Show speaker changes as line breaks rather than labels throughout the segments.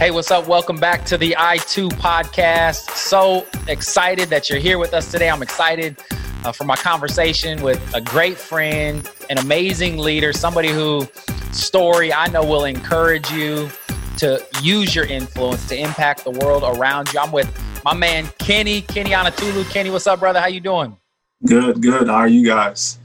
Hey, what's up? Welcome back to the I2 podcast. So excited that you're here with us today. I'm excited uh, for my conversation with a great friend, an amazing leader, somebody who story I know will encourage you to use your influence to impact the world around you. I'm with my man Kenny, Kenny Onatolu. Kenny, what's up, brother? How you doing?
Good, good. How are you guys?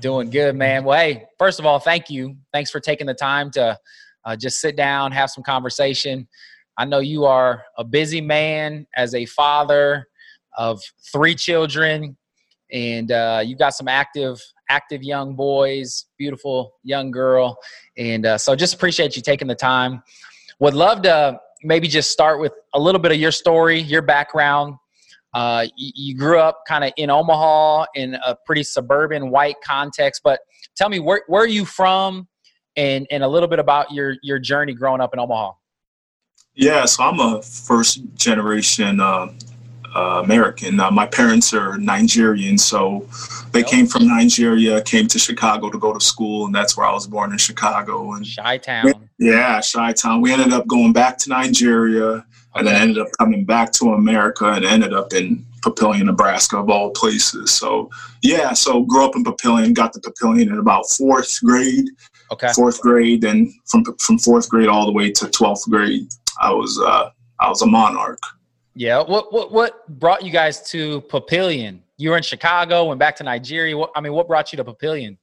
Doing good, man. Well, hey, first of all, thank you. Thanks for taking the time to uh, just sit down, have some conversation. I know you are a busy man as a father of three children, and uh, you've got some active, active young boys, beautiful young girl, and uh, so just appreciate you taking the time. Would love to maybe just start with a little bit of your story, your background. Uh, you, you grew up kind of in Omaha in a pretty suburban white context, but tell me where where are you from? And and a little bit about your your journey growing up in Omaha.
Yeah, so I'm a first generation uh, uh, American. Uh, my parents are Nigerian, so they came from Nigeria, came to Chicago to go to school, and that's where I was born in Chicago. And
Chi Town.
Yeah, Chi Town. We ended up going back to Nigeria, okay. and then ended up coming back to America, and ended up in Papillion, Nebraska, of all places. So yeah, so grew up in Papillion, got to Papillion in about fourth grade
Okay.
Fourth grade, and from from fourth grade all the way to twelfth grade, I was uh, I was a monarch.
Yeah. What what what brought you guys to Papillion? You were in Chicago, went back to Nigeria. What, I mean, what brought you to Papillion?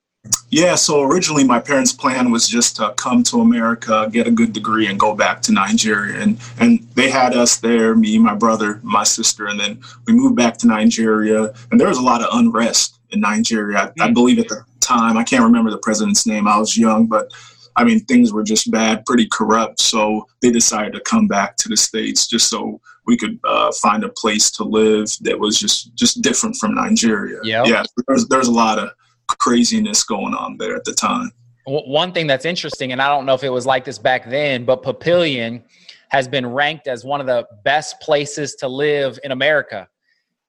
Yeah, so originally my parents' plan was just to come to America, get a good degree, and go back to Nigeria. And and they had us there, me, my brother, my sister, and then we moved back to Nigeria. And there was a lot of unrest in Nigeria. I, mm. I believe at the time. I can't remember the president's name. I was young, but I mean, things were just bad, pretty corrupt. So they decided to come back to the states just so we could uh, find a place to live that was just just different from Nigeria.
Yep.
Yeah, there's there's a lot of craziness going on there at the time.
One thing that's interesting, and I don't know if it was like this back then, but Papillion has been ranked as one of the best places to live in America.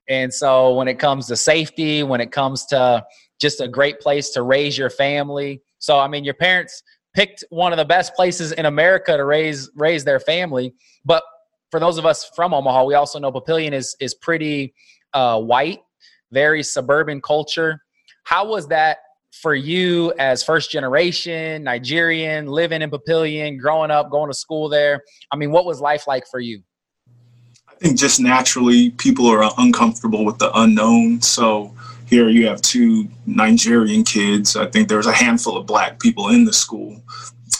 And so when it comes to safety, when it comes to just a great place to raise your family. So I mean, your parents picked one of the best places in America to raise raise their family. But for those of us from Omaha, we also know Papillion is is pretty uh, white, very suburban culture. How was that for you as first generation Nigerian, living in Papillion, growing up, going to school there? I mean, what was life like for you?
I think just naturally people are uncomfortable with the unknown. So here you have two Nigerian kids. I think there was a handful of black people in the school.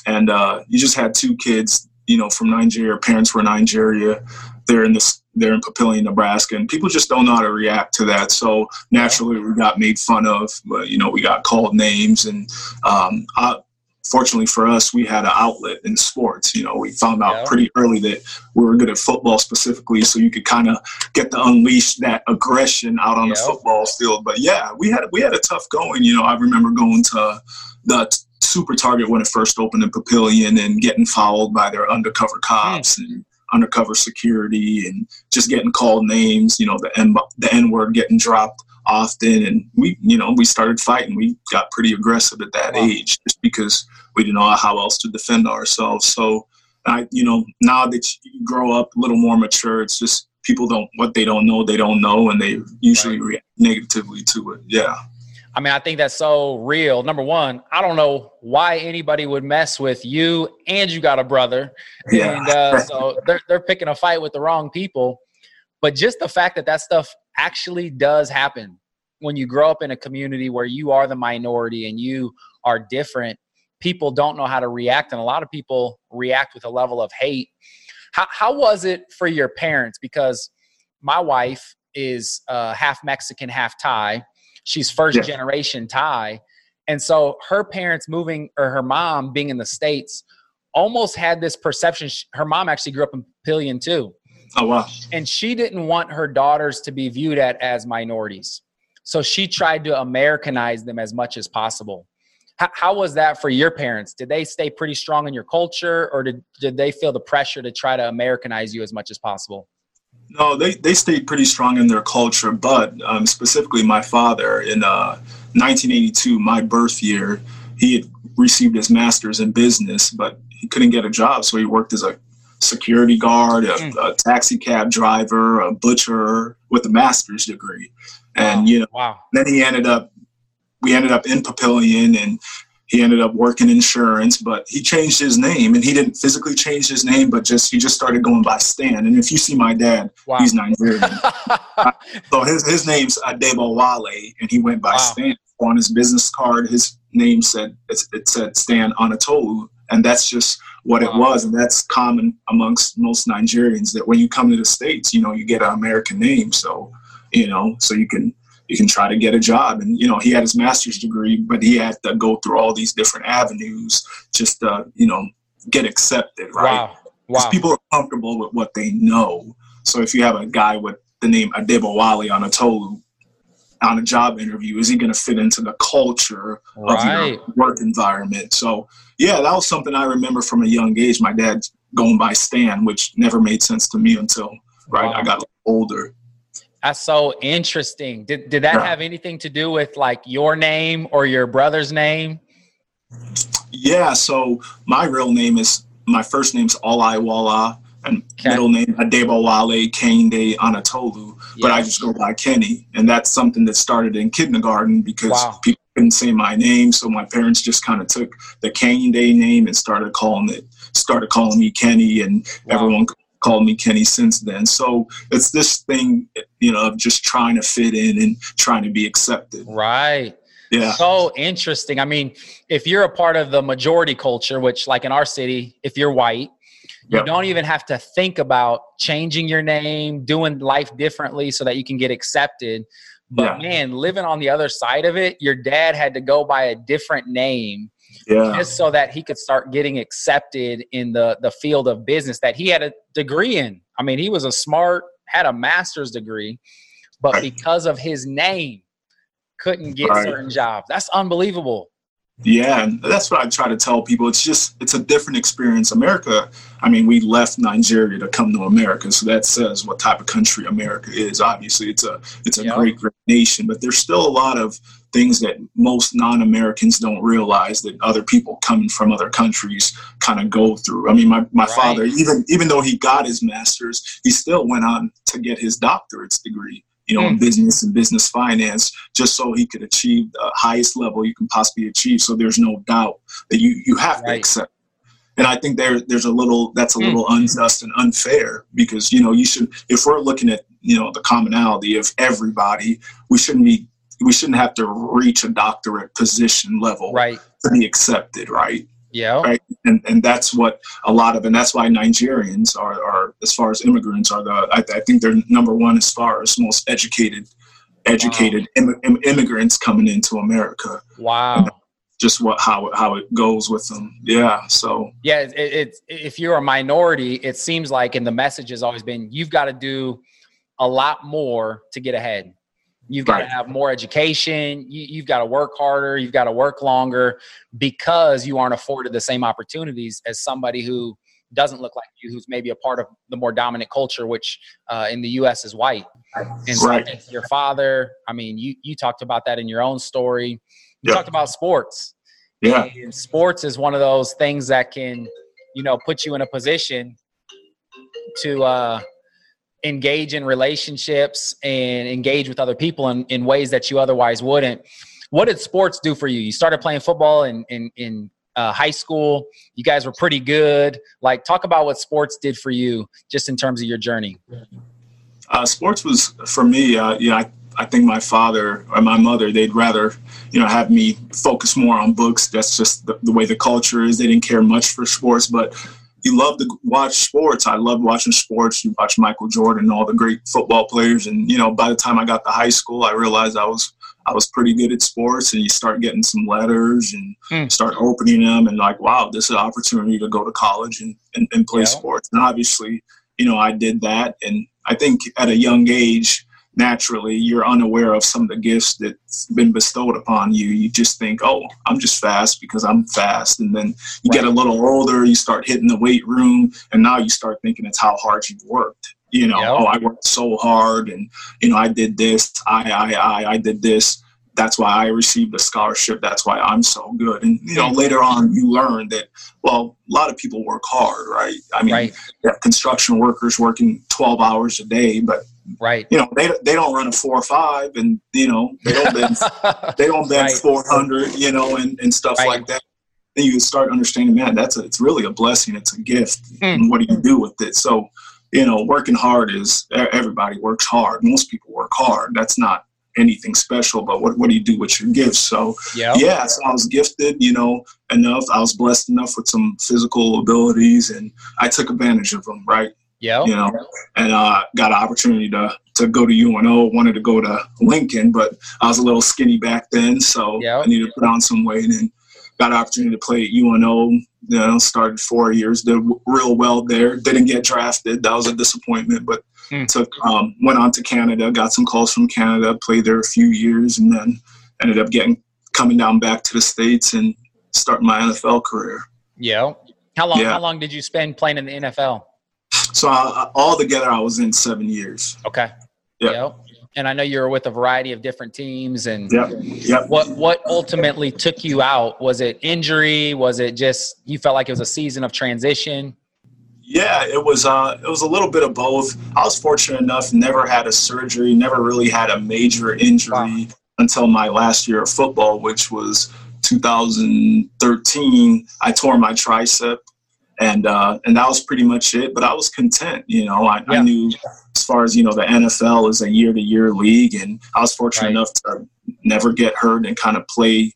And uh, you just had two kids, you know, from Nigeria. Parents were Nigeria. They're in this. They're in Papillion, Nebraska, and people just don't know how to react to that. So naturally, we got made fun of. You know, we got called names, and um, I, fortunately for us, we had an outlet in sports. You know, we found out yeah. pretty early that we were good at football specifically, so you could kind of get to unleash that aggression out on the football field. But yeah, we had we had a tough going. You know, I remember going to the Super Target when it first opened in Papillion and getting fouled by their undercover cops mm. and undercover security and just getting called names. You know, the N the N word getting dropped often and we you know we started fighting we got pretty aggressive at that wow. age just because we didn't know how else to defend ourselves so i you know now that you grow up a little more mature it's just people don't what they don't know they don't know and they usually right. react negatively to it yeah
I mean, I think that's so real. Number one, I don't know why anybody would mess with you, and you got a brother, yeah. and uh, so they're they're picking a fight with the wrong people. But just the fact that that stuff actually does happen when you grow up in a community where you are the minority and you are different. People don't know how to react and a lot of people react with a level of hate. How, how was it for your parents? Because my wife is uh, half mexican half thai. She's first yeah. generation thai. And so her parents moving or her mom being in the states almost had this perception. Her mom actually grew up in Papillion too
Oh wow!
And she didn't want her daughters to be viewed at as minorities, so she tried to Americanize them as much as possible. How, how was that for your parents? Did they stay pretty strong in your culture, or did did they feel the pressure to try to Americanize you as much as possible?
No, they, they stayed pretty strong in their culture, but um, specifically my father in uh, 1982, my birth year, he had received his master's in business, but he couldn't get a job, so he worked as a security guard, a, mm. a taxi cab driver, a butcher with a master's degree. And, wow. you know,
wow.
then he ended up, we ended up in Papillion and he ended up working insurance, but he changed his name and he didn't physically change his name, but just, he just started going by Stan. And if you see my dad, wow. he's Nigerian. so his, his name's Adebowale and he went by wow. Stan on his business card. His name said, it said Stan Onatolu. And that's just what wow. it was. And that's common amongst most Nigerians that when you come to the States, you know, you get an American name. So, you know, so you can, you can try to get a job. And, you know, he had his master's degree, but he had to go through all these different avenues just to, you know, get accepted, right?
Wow. Wow.
People are comfortable with what they know. So if you have a guy with the name Adebowale Onatolu on a job interview, is he going to fit into the culture right. of your work environment? So yeah, that was something I remember from a young age. My dad going by Stan, which never made sense to me until right wow. I got older.
That's so interesting. Did did that yeah. have anything to do with like your name or your brother's name?
Yeah, so my real name is my first name's Olaiwala and okay. middle name Adebowale Kehinde Onatolu, yes. but I just go by Kenny, and that's something that started in kindergarten because wow. people couldn't say my name, so my parents just kind of took the Kehinde name and started calling it, started calling me Kenny, and wow. everyone called me Kenny since then. So it's this thing, you know, of just trying to fit in and trying to be accepted.
Right.
Yeah.
So interesting. I mean, if you're a part of the majority culture, which like in our city, if you're white, you yep. don't even have to think about changing your name, doing life differently so that you can get accepted. But yeah. man, living on the other side of it, your dad had to go by a different name yeah. just so that he could start getting accepted in the the field of business that he had a degree in. I mean, he was a smart, had a master's degree, but right. because of his name, couldn't get right. certain jobs. That's unbelievable.
Yeah, and that's what I try to tell people. It's just it's a different experience. America, I mean, we left Nigeria to come to America, so that says what type of country America is. Obviously, it's a it's a yep. great great nation, but there's still a lot of things that most non-Americans don't realize that other people coming from other countries kind of go through. I mean, my, my right. father, even even though he got his master's, he still went on to get his doctorate's degree you know, mm. in business and business finance, just so he could achieve the highest level you can possibly achieve. So there's no doubt that you you have right. to accept. And I think there there's a little that's a mm. little unjust and unfair because you know you should if we're looking at you know the commonality of everybody, we shouldn't be we shouldn't have to reach a doctorate position level
right.
to be accepted, right?
Yeah.
Right. And and that's what a lot of, and that's why Nigerians are, are as far as immigrants are the, I, I think they're number one as far as most educated, educated wow. Im, Im, immigrants coming into America.
Wow.
just what how how it goes with them. Yeah. So
yeah, it's it, if you're a minority, it seems like, and the message has always been, you've got to do a lot more to get ahead. You've got right. to have more education. You, have got to work harder. You've got to work longer because you aren't afforded the same opportunities as somebody who doesn't look like you, who's maybe a part of the more dominant culture, which uh, in the U.S. is white. And so right. your father, I mean, you you talked about that in your own story. You talked about sports.
Yeah,
and sports is one of those things that can, you know, put you in a position to. Uh, engage in relationships and engage with other people in, in ways that you otherwise wouldn't. What did sports do for you? You started playing football in, in, in uh, high school. You guys were pretty good. Like, talk about what sports did for you just in terms of your journey.
Uh, sports was for me, uh, you know, I, I think my father or my mother, they'd rather, you know, have me focus more on books. That's just the, the way the culture is. They didn't care much for sports, but you love to watch sports. I loved watching sports. You watch Michael Jordan, and all the great football players, and you know, by the time I got to high school, I realized I was I was pretty good at sports. And you start getting some letters and mm. start opening them, and like, wow, this is an opportunity to go to college and and, and play yeah. sports. And obviously, you know, I did that, and I think at a young age, naturally you're unaware of some of the gifts that's been bestowed upon you. You just think, oh, I'm just fast because I'm fast. And then you right. get a little older, you start hitting the weight room, and now you start thinking it's how hard you worked. You know, yep. oh, I worked so hard, and you know, I did this, I, I, I, I did this. That's why I received a scholarship. That's why I'm so good. And you know, later on, you learn that well, a lot of people work hard, right? I mean,
Right.
construction workers working 12 hours a day, but
Right.
you know, they they don't run a four or five, and you know, they don't bend they don't bend
Right.
400, you know, and and stuff
Right.
like that. Then you start understanding, man, that's a, it's really a blessing. It's a gift.
Mm.
And what do you do with it? So, you know, working hard is everybody works hard. Most people work hard. That's not anything special. But what what do you do with your gifts? So
yeah.
yeah, so I was gifted, you know, enough. I was blessed enough with some physical abilities, and I took advantage of them, right?
Yeah.
You know, and uh, got an opportunity to to go to UNO. Wanted to go to Lincoln, but I was a little skinny back then, so
Yeah.
I needed to put on some weight, and got an opportunity to play at UNO. You know, started four years, did real well there. Didn't get drafted. That was a disappointment, but
Hmm.
took um, went on to Canada. Got some calls from Canada. Played there a few years, and then ended up getting coming down back to the states and starting my NFL career.
Yeah. How long?
Yeah.
How long did you spend playing in the NFL?
So I, all together, I was in seven years.
Okay.
Yeah.
And I know you were with a variety of different teams. And
Yep. Yep.
what what ultimately took you out? Was it injury? Was it just you felt like it was a season of transition?
Yeah, it was. Uh, it was a little bit of both. I was fortunate enough; never had a surgery, never really had a major injury until my last year of football, which was 2013. I tore my tricep, and uh, and that was pretty much it. But I was content. You know, I,
Yeah.
I knew as far as you know, the NFL is a year-to-year league, and I was fortunate
Right.
enough to never get hurt and kind of play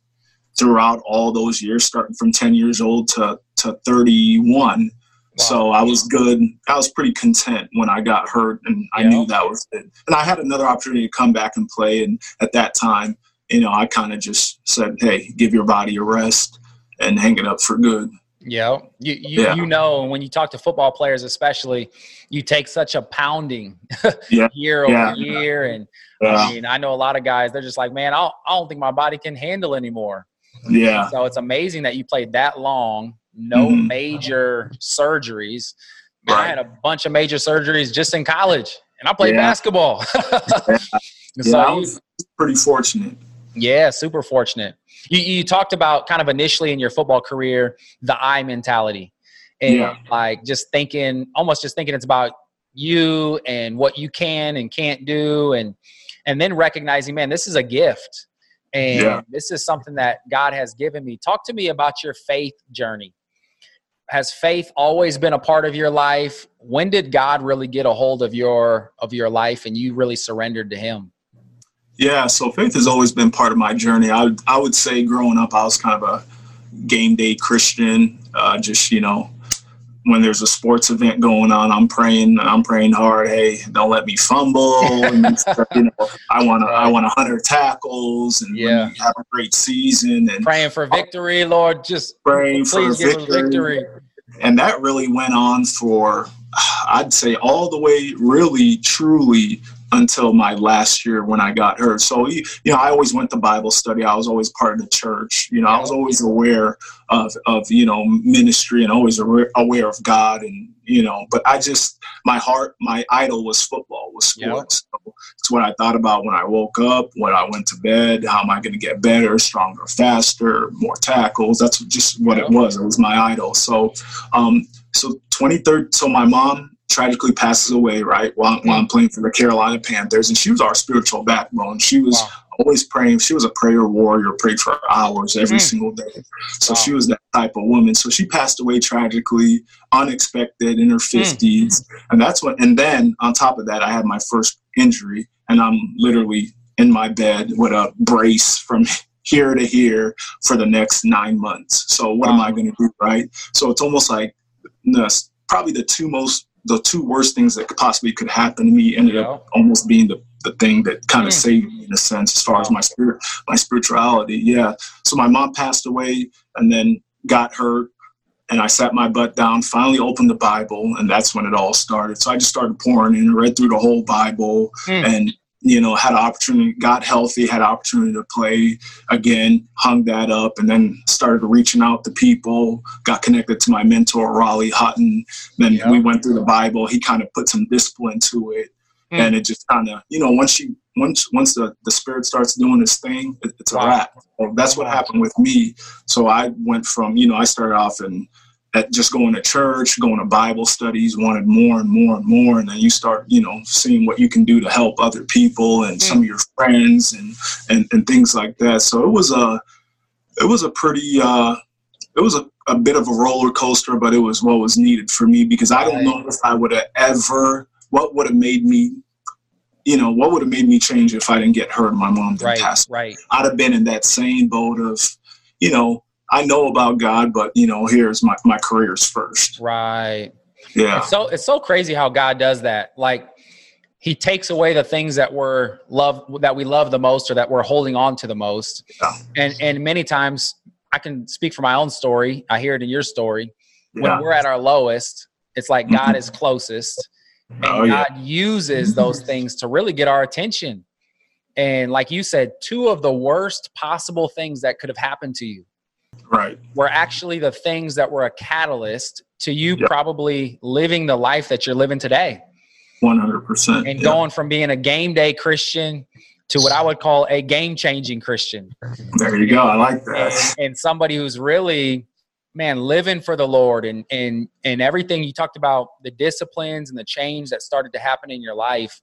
throughout all those years, starting from 10 years old to to 31. So I was good. I was pretty content when I got hurt, and I
Yeah.
knew that was it. And I had another opportunity to come back and play. And at that time, you know, I kind of just said, "Hey, give your body a rest and hang it up for good."
Yeah. You you,
Yeah.
you know when you talk to football players especially, you take such a pounding
Yeah.
year over
Yeah.
year. And I mean, I know a lot of guys, they're just like, man, I don't, I don't think my body can handle anymore.
yeah,
So it's amazing that you played that long, no
Mhm.
major surgeries. Man, I had a bunch of major surgeries just in college, and I played
Yeah.
basketball.
yeah.
so
I was pretty fortunate.
yeah, super fortunate. You, you talked about kind of initially in your football career the I mentality, and
Yeah.
like just thinking, almost just thinking it's about you and what you can and can't do, and and then recognizing, man, this is a gift, and
Yeah.
this is something that God has given me. Talk to me about your faith journey. Has faith always been a part of your life? When did God really get a hold of your of your life and you really surrendered to Him?
Yeah, so faith has always been part of my journey. I would, I would say growing up, I was kind of a game day Christian. Uh, just you know, when there's a sports event going on, I'm praying. I'm praying hard. Hey, don't let me fumble. and you know, I want to. I want a hundred tackles and
Yeah.
have a great season and
Praying for victory, Lord. Just
praying for
please give us
victory.
victory.
And that really went on for, I'd say, all the way, really, truly, until my last year when I got hurt. So, you you know, I always went to Bible study. I was always part of the church. You know, I was always aware of, of you know, ministry and always aware, of God. And, you know, but I just, my heart, my idol was football, was sports. So it's what I thought about when I woke up, when I went to bed. How am I going to get better, stronger, faster, more tackles? That's just what it was. It was my idol. So, um, so 23rd, so my mom tragically passes away, right, while, while I'm playing for the Carolina Panthers. And she was our spiritual backbone. She was
Wow.
always praying. She was a prayer warrior, prayed for hours every
Mm.
single day. So
Wow.
she was that type of woman. So she passed away tragically, unexpected in her
Mm.
50s. And that's when, and then on top of that, I had my first injury and I'm literally in my bed with a brace from here to here for the next nine months. So what am I going to do? Right. So it's almost like the, probably the two most, the two worst things that could possibly could happen to me ended up almost being the, the thing that kind of
Mm.
saved me in a sense as far as my spirit my spirituality yeah so my mom passed away and then got hurt and i sat my butt down finally opened the bible and that's when it all started so i just started pouring in read through the whole bible
Mm.
and you know had an opportunity got healthy had an opportunity to play again hung that up and then started reaching out to people got connected to my mentor raleigh hutton then
Yeah.
we went through the bible he kind of put some discipline to it
Mm.
and it just kind of you know once you once once the, the spirit starts doing this thing, it, it's a wow. wrap. So that's what happened with me. So I went from you know I started off in at just going to church, going to Bible studies, wanted more and more and more, and then you start you know seeing what you can do to help other people and mm. some of your friends and, and and things like that. So it was a it was a pretty uh, it was a, a bit of a roller coaster, but it was what was needed for me because I don't know if I would have ever what would have made me you know, what would have made me change if I didn't get hurt? My mom didn't
right,
pass.
Right.
I'd have been in that same boat of, you know, I know about God, but you know, here's my my career's first.
Right.
Yeah.
It's so it's so crazy how God does that. Like he takes away the things that we're love that we love the most or that we're holding on to the most. Yeah. And and many times I can speak for my own story. I hear it in your story. Yeah. When we're at our lowest, it's like God mm-hmm. is closest and oh, God yeah. uses those things to really get our attention. And like you said, two of the worst possible things that could have happened to you
right.
were actually the things that were a catalyst to you yep. probably living the life that you're living today.
100%
and going from being a game day christian to what i would call a game changing christian.
There you go. I like that.
And, and, somebody who's really man living for the lord and and and everything. You talked about the disciplines and the change that started to happen in your life.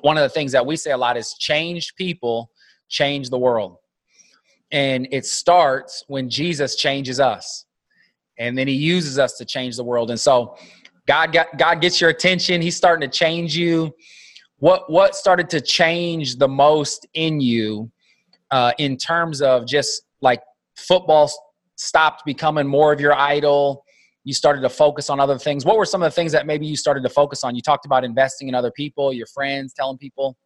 One of the things that we say a lot is changed people change the world and it starts when jesus changes us. And then he uses us to change the world. And so god got, god gets your attention. He's starting to change you. What what started to change the most in you uh, in terms of just like football stopped becoming more of your idol? You started to focus on other things. What were some of the things that maybe you started to focus on? You talked about investing in other people your friends telling people?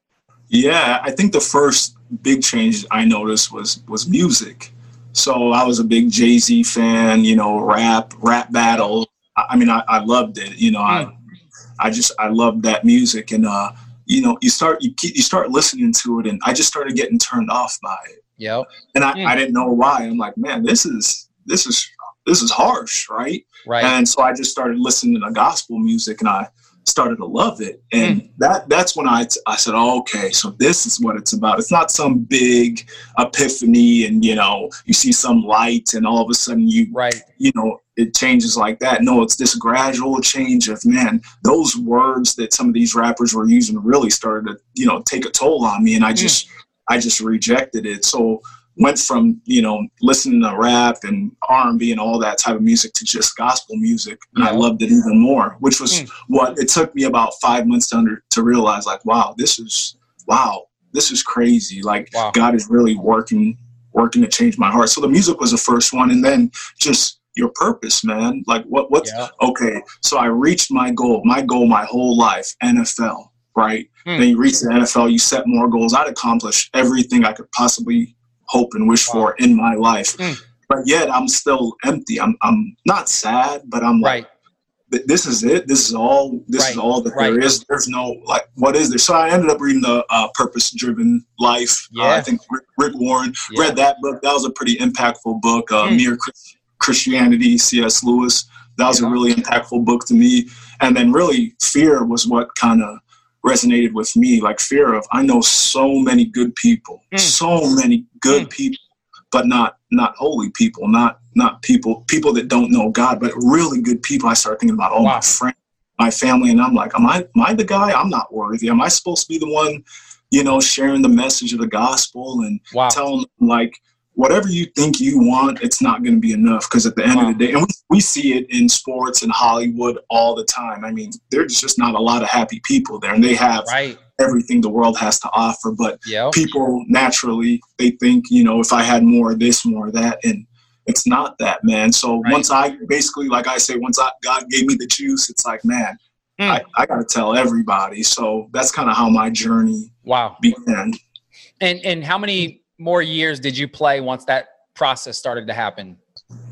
Yeah i think the first big change i noticed was was music so i was a big jay-z fan you know rap rap battle i mean i, I loved it you know i hmm. i just i loved that music and uh you know you start you, keep, you start listening to it and i just started getting turned off by it
yeah.
And I, mm. I didn't know why. I'm like, man, this is this is this is harsh, right?
Right.
And so I just started listening to gospel music and I started to love it. And mm. that that's when I, I said, oh, okay, so this is what it's about. It's not some big epiphany and, you know, you see some light and all of a sudden you,
right.
you know, it changes like that. No, it's this gradual change of, man, those words that some of these rappers were using really started to, you know, take a toll on me. And I mm. just, mm. I just rejected it. So went from you know listening to rap and R&B and all that type of music to just gospel music, and yeah. I loved it even more. Which was mm. what it took me about five months to under to realize like, wow, this is wow, this is crazy. Like wow. God is really working working to change my heart. So the music was the first one, and then just your purpose, man. Like what what's yeah. okay. So I reached my goal. My goal my whole life, NFL right? Mm. Then you reach the NFL, you set more goals. I'd accomplish everything I could possibly hope and wish wow. for in my life. Mm. But yet I'm still empty. I'm I'm not sad, but I'm like this is it. This is all. This right. is all that right. there is. There's no like, what is there? So I ended up reading the uh, Purpose Driven Life.
Yeah.
Uh, I think Rick, Rick Warren yeah. read that book. That was a pretty impactful book. Uh, mm. Mere Christianity, C.S. Lewis. That was yeah. a really impactful book to me. And then really, fear was what kind of resonated with me like fear of i know so many good people mm. so many good mm. people but not not holy people not not people people that don't know god but really good people i start thinking about oh wow. my friend my family and i'm like am i am i the guy i'm not worthy am i supposed to be the one you know sharing the message of the gospel and wow. telling them like whatever you think you want, it's not going to be enough because at the end wow. of the day, and we, we see it in sports and Hollywood all the time. I mean, there's just not a lot of happy people there, and they have
right.
everything the world has to offer. But
yep.
people naturally they think, you know, if I had more of this, more of that, and it's not that, man. So right. once I basically, like I say, once I, God gave me the juice, it's like, man. Mm. I, I got to tell everybody. So that's kind of how my journey
wow
began.
And and how many more years did you play once that process started to happen?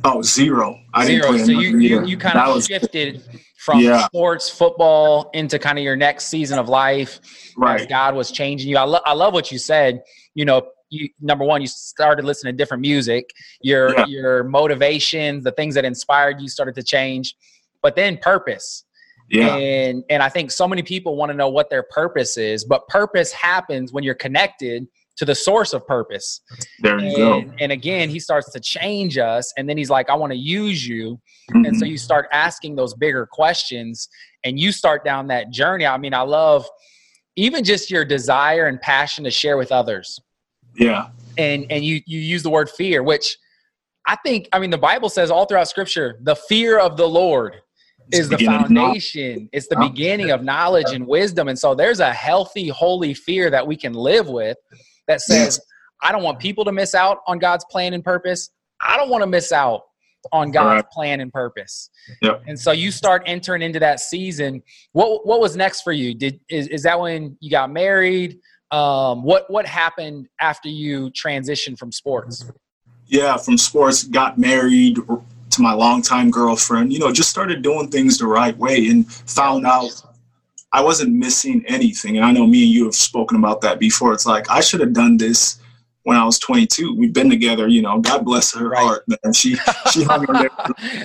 Oh, zero.
I zero. so you, you, you kind of was, shifted from yeah. sports, football into kind of your next season of life.
Right.
God was changing you. I, lo- I love what you said. You know, you, number one, you started listening to different music. Your your motivations, the things that inspired you, started to change. But then purpose.
Yeah.
And and I think so many people want to know what their purpose is, but purpose happens when you're connected to the source of purpose.
There you
and,
go.
And again, he starts to change us, and then he's like, "I want to use you." Mm-hmm. And so you start asking those bigger questions, and you start down that journey. I mean, I love even just your desire and passion to share with others.
Yeah.
And and you you use the word fear, which I think I mean the Bible says all throughout Scripture, the fear of the Lord is the foundation. It's the beginning of knowledge and wisdom. And so there's a healthy, holy fear that we can live with that says, I don't want people to miss out on God's plan and purpose. I don't want to miss out on God's right. plan and purpose.
Yep.
And so you start entering into that season. What what was next for you? Did is, is that when you got married? Um, what what happened after you transitioned from sports?
Yeah, from sports, got married to my longtime girlfriend. You know, just started doing things the right way and found out I wasn't missing anything. And I know me and you have spoken about that before. It's like I should have done this when I was 22. We've been together, you know. God bless her right. heart, man. She she hung in there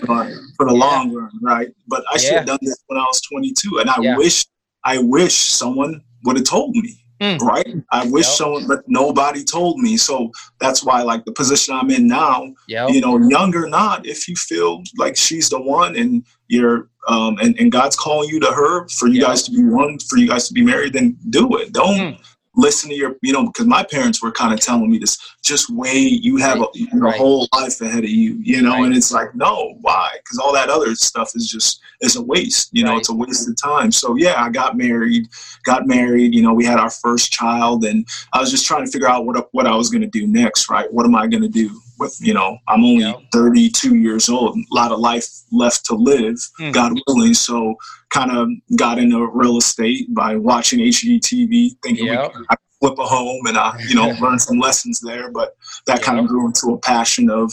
for, for the yeah. long run, right? But I should have done this when I was 22, and I yeah. wish I wish someone would have told me. Mm. Right. I wish yep. someone, but nobody told me. So that's why, like the position I'm in now,
yep.
you know, young or not, if you feel like she's the one and you're, um, and, and God's calling you to her for you yep. guys to be one, for you guys to be married, then do it. Don't, mm listen to your, you know, because my parents were kind of telling me this, just wait, you have right. a, your right. whole life ahead of you, you know, right. and it's like, no, why? Because all that other stuff is just, it's a waste, you know, it's a waste of time. So yeah, I got married, got married, you know, we had our first child and I was just trying to figure out what, what I was going to do next, right? What am I going to do? With you know i'm only yeah. 32 years old a lot of life left to live mm. god willing so kind of got into real estate by watching hgtv thinking yep. we could flip a home and i you know learn some lessons there but that yep. kind of grew into a passion of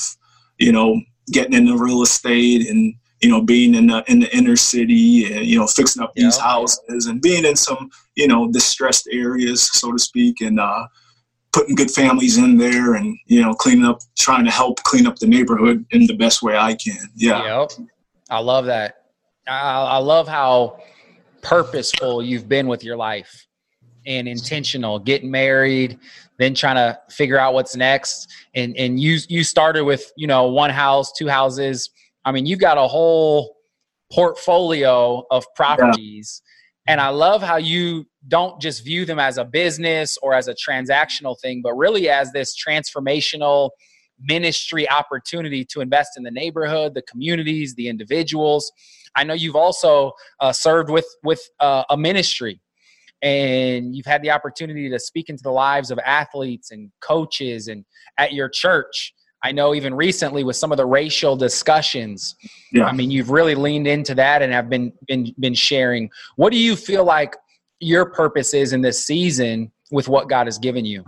you know getting into real estate and you know being in the in the inner city and you know fixing up yep. these houses and being in some you know distressed areas so to speak and uh putting good families in there and you know cleaning up trying to help clean up the neighborhood in the best way i can. Yeah.
Yep. i love that. I, I love how purposeful you've been with your life and intentional. Getting married then trying to figure out what's next. And and you you started with you know one house two houses. I mean you've got a whole portfolio of properties. Yeah. and i love how you don't just view them as a business or as a transactional thing, but really as this transformational ministry opportunity to invest in the neighborhood, the communities, the individuals. I know you've also uh, served with with uh, a ministry, and you've had the opportunity to speak into the lives of athletes and coaches, and at your church. I know even recently with some of the racial discussions. Yeah. I mean, you've really leaned into that and have been been been sharing. What do you feel like your purpose is in this season with what God has given you.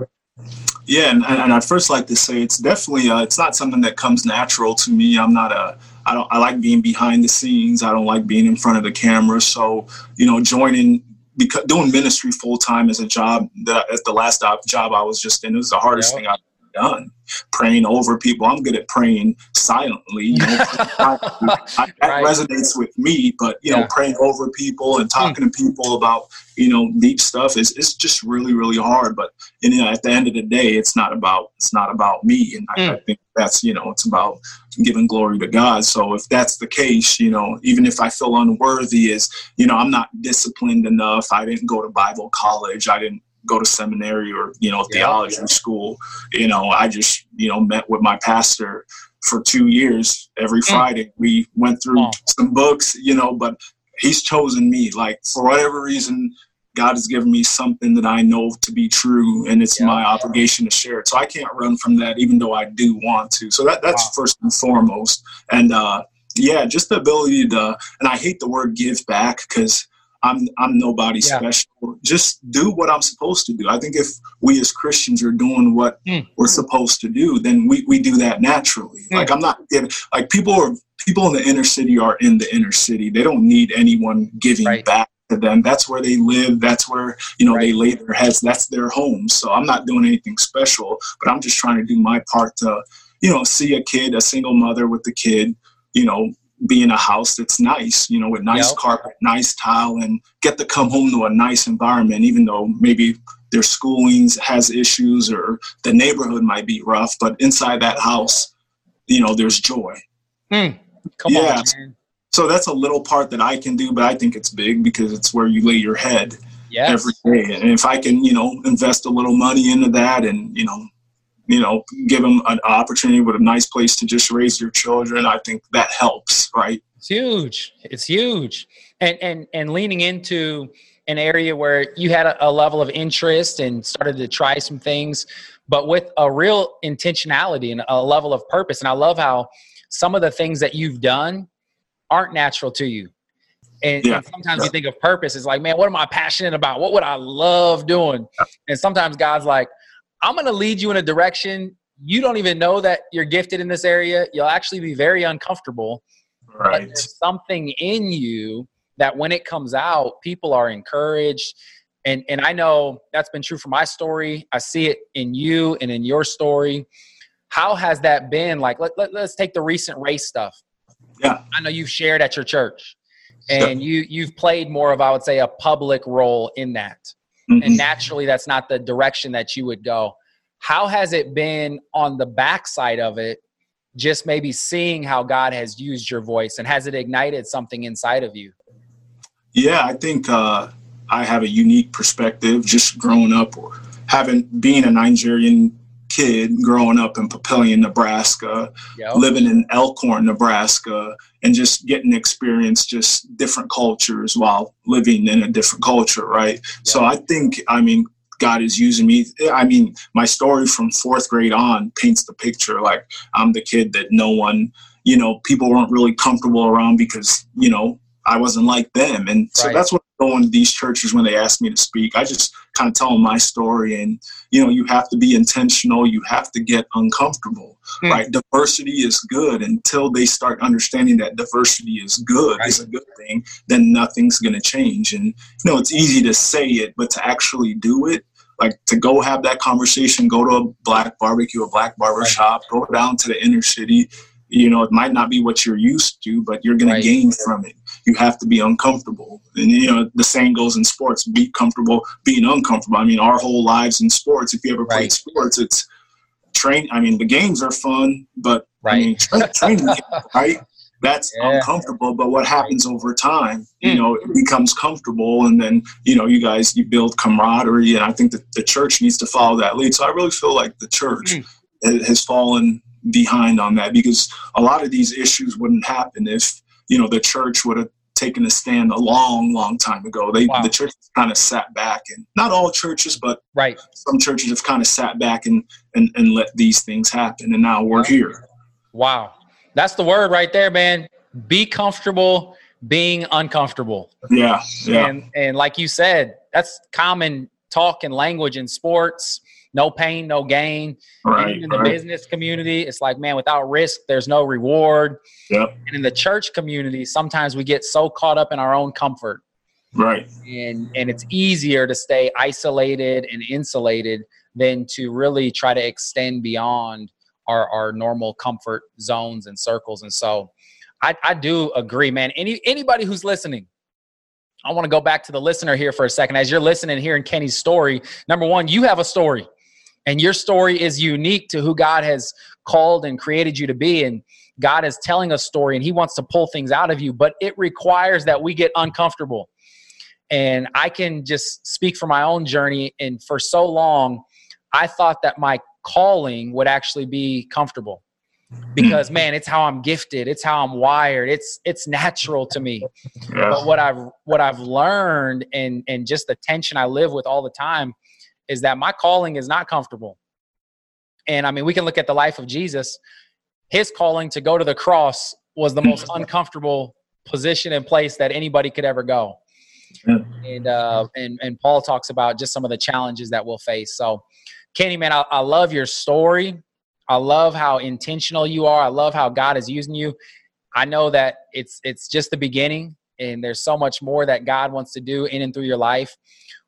Yeah, and, and I'd first like to say it's definitely uh, it's not something that comes natural to me. I'm not a I don't I like being behind the scenes. I don't like being in front of the camera. So you know, joining because doing ministry full time as a job that at the last job I was just in it was the hardest yep. thing I've done. Praying over people. I'm good at praying silently. You know, I, I, that right. resonates with me. But you know, praying over people and talking mm. to people about you know deep stuff is it's just really really hard. But you know, at the end of the day, it's not about it's not about me. And mm. I, I hmm. think that's you know it's about giving glory to God. So if that's the case, you know, even if I feel unworthy, is you know I'm not disciplined enough. I didn't go to Bible college. I didn't go to seminary or you know theology yeah. school you know i just you know met with my pastor for two years every mm. friday we went through oh. some books you know but he's chosen me like for whatever reason god has given me something that i know to be true and it's yeah. my obligation to share it so i can't run from that even though i do want to so that that's wow. first and foremost and uh yeah just the ability to and i hate the word give back because I'm I'm nobody yeah. special. Just do what I'm supposed to do. I think if we as Christians are doing what mm. we're supposed to do, then we, we do that naturally. Mm. Like I'm not giving like people are people in the inner city are in the inner city. They don't need anyone giving right. back to them. That's where they live. That's where you know right. they lay their heads. That's their home. So I'm not doing anything special, but I'm just trying to do my part to you know see a kid, a single mother with a kid, you know be in a house that's nice, you know, with nice yep. carpet, nice tile, and get to come home to a nice environment, even though maybe their schooling has issues or the neighborhood might be rough, but inside that house, you know, there's joy.
Mm, come yeah. on.
So that's a little part that I can do, but I think it's big because it's where you lay your head yes. every day. And if I can, you know, invest a little money into that and, you know, you know, give them an opportunity with a nice place to just raise your children, I think that helps, right?
It's huge. It's huge. And and and leaning into an area where you had a, a level of interest and started to try some things, but with a real intentionality and a level of purpose. And I love how some of the things that you've done aren't natural to you. And, yeah. and sometimes yeah. you think of purpose is like, man, what am I passionate about? What would I love doing? And sometimes God's like, I'm going to lead you in a direction you don't even know that you're gifted in this area. You'll actually be very uncomfortable.
Right.
there's something in you that when it comes out, people are encouraged. And, and I know that's been true for my story. I see it in you and in your story. How has that been? Like, let, let, let's take the recent race stuff.
Yeah.
I know you've shared at your church and you you've played more of i would say a public role in that mm-hmm. and naturally that's not the direction that you would go how has it been on the backside of it just maybe seeing how god has used your voice and has it ignited something inside of you
yeah i think uh, i have a unique perspective just growing up or having being a nigerian kid growing up in Papillion, Nebraska, yep. living in Elkhorn, Nebraska, and just getting experience just different cultures while living in a different culture, right? Yep. So I think, I mean, God is using me. I mean, my story from fourth grade on paints the picture. Like I'm the kid that no one, you know, people weren't really comfortable around because, you know, I wasn't like them. And so right. that's what I to these churches when they ask me to speak. I just kind of tell them my story. And, you know, you have to be intentional. You have to get uncomfortable, hmm. right? Diversity is good until they start understanding that diversity is good, right. is a good thing, then nothing's going to change. And, you know, it's easy to say it, but to actually do it, like to go have that conversation, go to a black barbecue, a black barber right. shop, go down to the inner city, you know it might not be what you're used to but you're going right. to gain from it you have to be uncomfortable and you know the same goes in sports be comfortable being uncomfortable i mean our whole lives in sports if you ever right. played sports it's train i mean the games are fun but right. i mean tra- training right that's yeah. uncomfortable but what happens over time you hmm. know it becomes comfortable and then you know you guys you build camaraderie and i think that the church needs to follow that lead so i really feel like the church mm. has fallen behind on that because a lot of these issues wouldn't happen if you know the church would have taken a stand a long, long time ago. They wow. the church kind of sat back, and not all churches, but
right,
some churches have kind of sat back and and and let these things happen, and now we're here.
Wow, that's the word right there, man. Be comfortable being uncomfortable.
Yeah, yeah.
And and like you said, that's common talk and language in sports no pain, no gain.
Right,
in the right. business community, it's like, man, without risk, there's no reward.
Yep.
And in the church community, sometimes we get so caught up in our own comfort.
Right.
And and it's easier to stay isolated and insulated than to really try to extend beyond our, our normal comfort zones and circles. And so I, I do agree, man. Any anybody who's listening, I want to go back to the listener here for a second. As you're listening here in Kenny's story, number one, you have a story and your story is unique to who God has called and created you to be. And God is telling a story and He wants to pull things out of you, but it requires that we get uncomfortable. And I can just speak for my own journey. And for so long, I thought that my calling would actually be comfortable because man it's how i'm gifted it's how i'm wired it's it's natural to me yeah. but what i've what i've learned and and just the tension i live with all the time is that my calling is not comfortable. And I mean, we can look at the life of Jesus. His calling to go to the cross was the most uncomfortable position and place that anybody could ever go. Yeah. And uh, and and Paul talks about just some of the challenges that we'll face. So, Kenny, man, I, I love your story. I love how intentional you are. I love how God is using you. I know that it's it's just the beginning, and there's so much more that God wants to do in and through your life.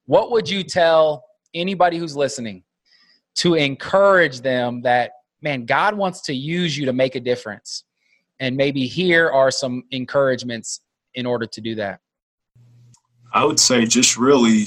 What would you tell anybody who's listening to encourage them that man god wants to use you to make a difference. And maybe here are some encouragements in order to do that.
I would say just really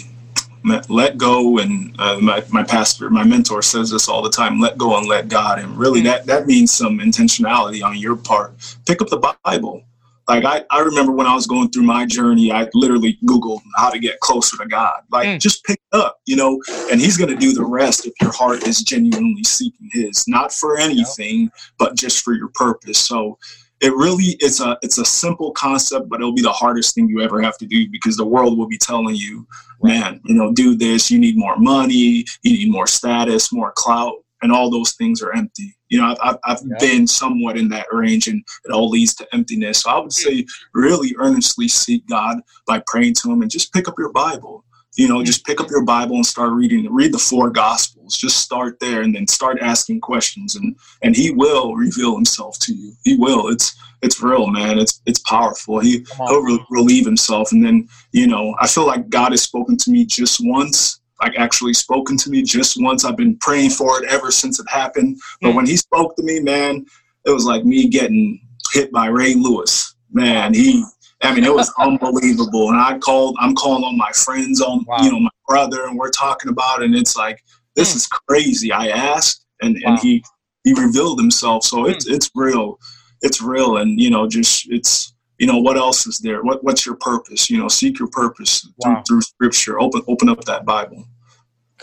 let go and uh, my, my pastor my mentor says this all the time let go and let god. And really mm. that that means some intentionality on your part. Pick up the bible like I, I remember when I was going through my journey, I literally Googled how to get closer to God. Like mm. just pick it up, you know, and he's gonna do the rest if your heart is genuinely seeking his, not for anything, but just for your purpose. So it really it's a it's a simple concept, but it'll be the hardest thing you ever have to do because the world will be telling you, man, you know, do this, you need more money, you need more status, more clout and all those things are empty. You know, I've, I've yeah. been somewhat in that range and it all leads to emptiness. So I would hmm. say really earnestly seek God by praying to Him and just pick up your Bible. You know, hmm. just pick up your Bible and start reading. Read the four Gospels. Just start there, and then start asking questions, and and He will reveal Himself to you. He will. It's it's real, man. It's it's powerful. He he'll re- relieve Himself, and then you know, I feel like God has spoken to me just once, like actually spoken to me just once. I've been praying for it ever since it happened. But mm. when he spoke to me, man, it was like me getting hit by Ray Lewis. Man, he I mean, it was unbelievable. And I called, I'm calling on my friends, on wow. you know, my brother, and we're talking about it, and it's like, this mm. is crazy. I asked and, wow. and he he revealed himself. So it's mm. it's real. It's real. And you know, just it's you know what else is there what, what's your purpose you know seek your purpose wow. through, through scripture open open up that bible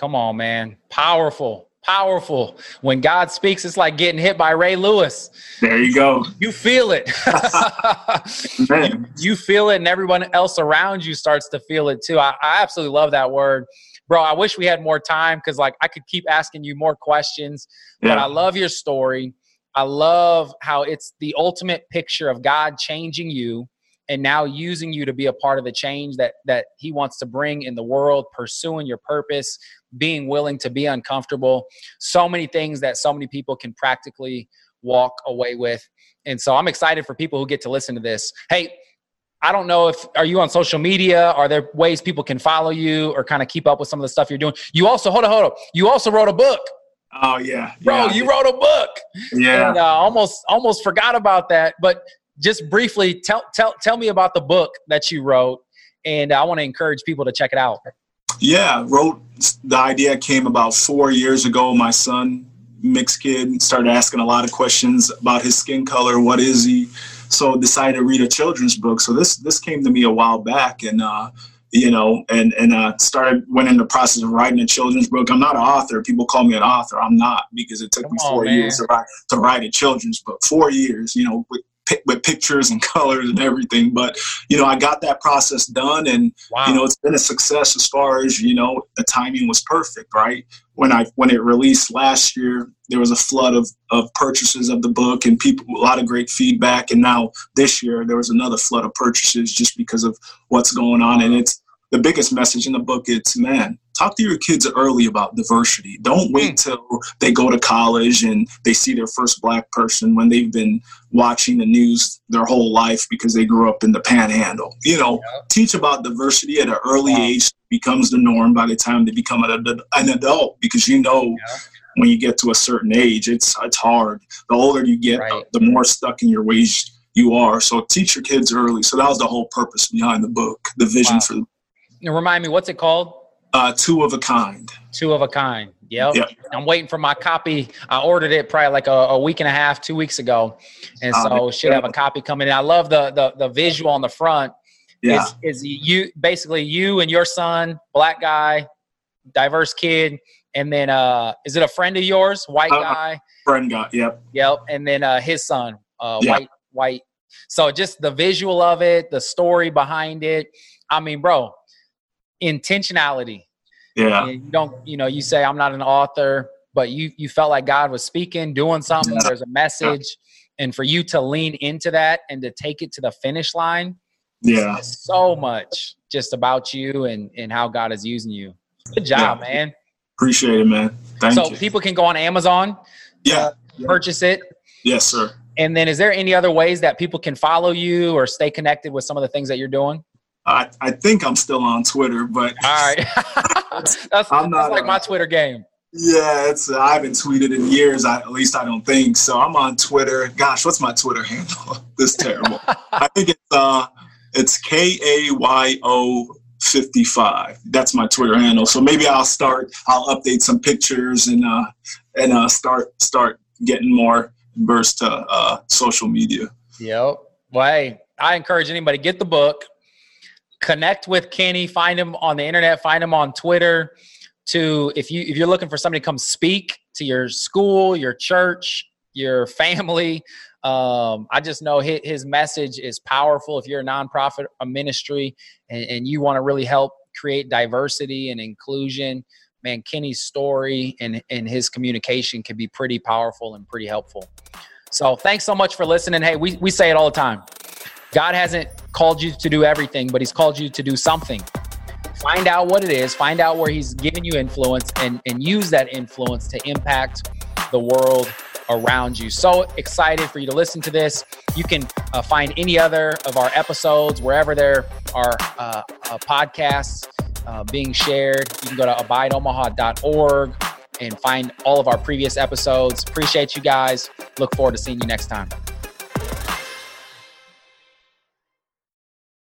Come on, man. Powerful. Powerful. When God speaks, it's like getting hit by Ray Lewis.
There you go.
You feel it. you, you, feel it, and everyone else around you starts to feel it too. I, I absolutely love that word. Bro, I wish we had more time because like I could keep asking you more questions. Yeah. But I love your story. I love how it's the ultimate picture of God changing you and now using you to be a part of the change that that he wants to bring in the world pursuing your purpose being willing to be uncomfortable. So many things that so many people can practically walk away with. And so i'm excited for people who get to listen to this. Hey i don't know if are you on social media? Are there ways people can follow you or kind of keep up with some of the stuff you're doing? You also hold on hold on you also wrote a book.
Oh yeah,
bro,
yeah.
you wrote a book.
Yeah,
and, uh, almost almost forgot about that. But just briefly, tell tell tell me about the book that you wrote, and I want to encourage people to check it out.
Yeah, wrote the idea came about four years ago. My son, mixed kid, started asking a lot of questions about his skin color. What is he? So decided to read a children's book. So this this came to me a while back, and uh, you know, and and uh, started went in the process of writing a children's book. I'm not an author. People call me an author. I'm not because it took Come me four on, years to write to write a children's book. Four years, you know, with with pictures and colors and everything. But you know, I got that process done, and wow. you know, it's been a success as far as you know. The timing was perfect, right? When I when it released last year, there was a flood of of purchases of the book, and people a lot of great feedback. And now this year, there was another flood of purchases just because of what's going on, and it's the biggest message in the book. It's man, talk to your kids early about diversity. Don't wait hmm. till they go to college and they see their first black person when they've been watching the news their whole life because they grew up in the panhandle. You know, yeah. teach about diversity at an early age becomes the norm by the time they become an, an adult because you know yeah. when you get to a certain age it's it's hard. The older you get, right. the more stuck in your ways you are. So teach your kids early. So that was the whole purpose behind the book, the vision wow. for.
Now remind me, what's it called?
Uh, two of a kind.
Two of a kind. Yep. yep. I'm waiting for my copy. I ordered it probably like a, a week and a half, two weeks ago, and so um, should have a copy coming in. I love the the, the visual on the front. Yeah. Is, is you basically you and your son, black guy, diverse kid, and then uh, is it a friend of yours, white uh, guy?
Friend guy. Yep.
Yep. And then uh, his son, uh, yep. white white. So just the visual of it, the story behind it. I mean, bro, intentionality.
Yeah.
And you don't, you know, you say I'm not an author, but you you felt like God was speaking, doing something. Yeah. There's a message, yeah. and for you to lean into that and to take it to the finish line.
Yeah.
So much just about you and and how God is using you. Good job, yeah. man.
Appreciate it, man. Thank
so
you.
people can go on Amazon.
Yeah.
Uh, purchase it.
Yes, sir.
And then, is there any other ways that people can follow you or stay connected with some of the things that you're doing?
I, I think I'm still on Twitter, but
all right, that's, that's, not, like uh, my Twitter game.
Yeah, it's I haven't tweeted in years. I, at least I don't think so. I'm on Twitter. Gosh, what's my Twitter handle? this terrible. I think it's uh, it's K A Y O 55. That's my Twitter handle. So maybe I'll start. I'll update some pictures and uh and uh start start getting more burst to uh, social media.
Yep. Well, hey, I encourage anybody get the book, connect with Kenny, find him on the internet, find him on Twitter to if you if you're looking for somebody to come speak to your school, your church, your family. Um, I just know his, his, message is powerful. If you're a nonprofit, a ministry, and, and you want to really help create diversity and inclusion, man, Kenny's story and, and his communication can be pretty powerful and pretty helpful. So thanks so much for listening. Hey, we, we say it all the time. God hasn't called you to do everything, but he's called you to do something find out what it is, find out where he's given you influence, and, and use that influence to impact the world around you. So excited for you to listen to this. You can uh, find any other of our episodes wherever there are uh, uh, podcasts uh, being shared. You can go to abideomaha.org and find all of our previous episodes. Appreciate you guys. Look forward to seeing you next time.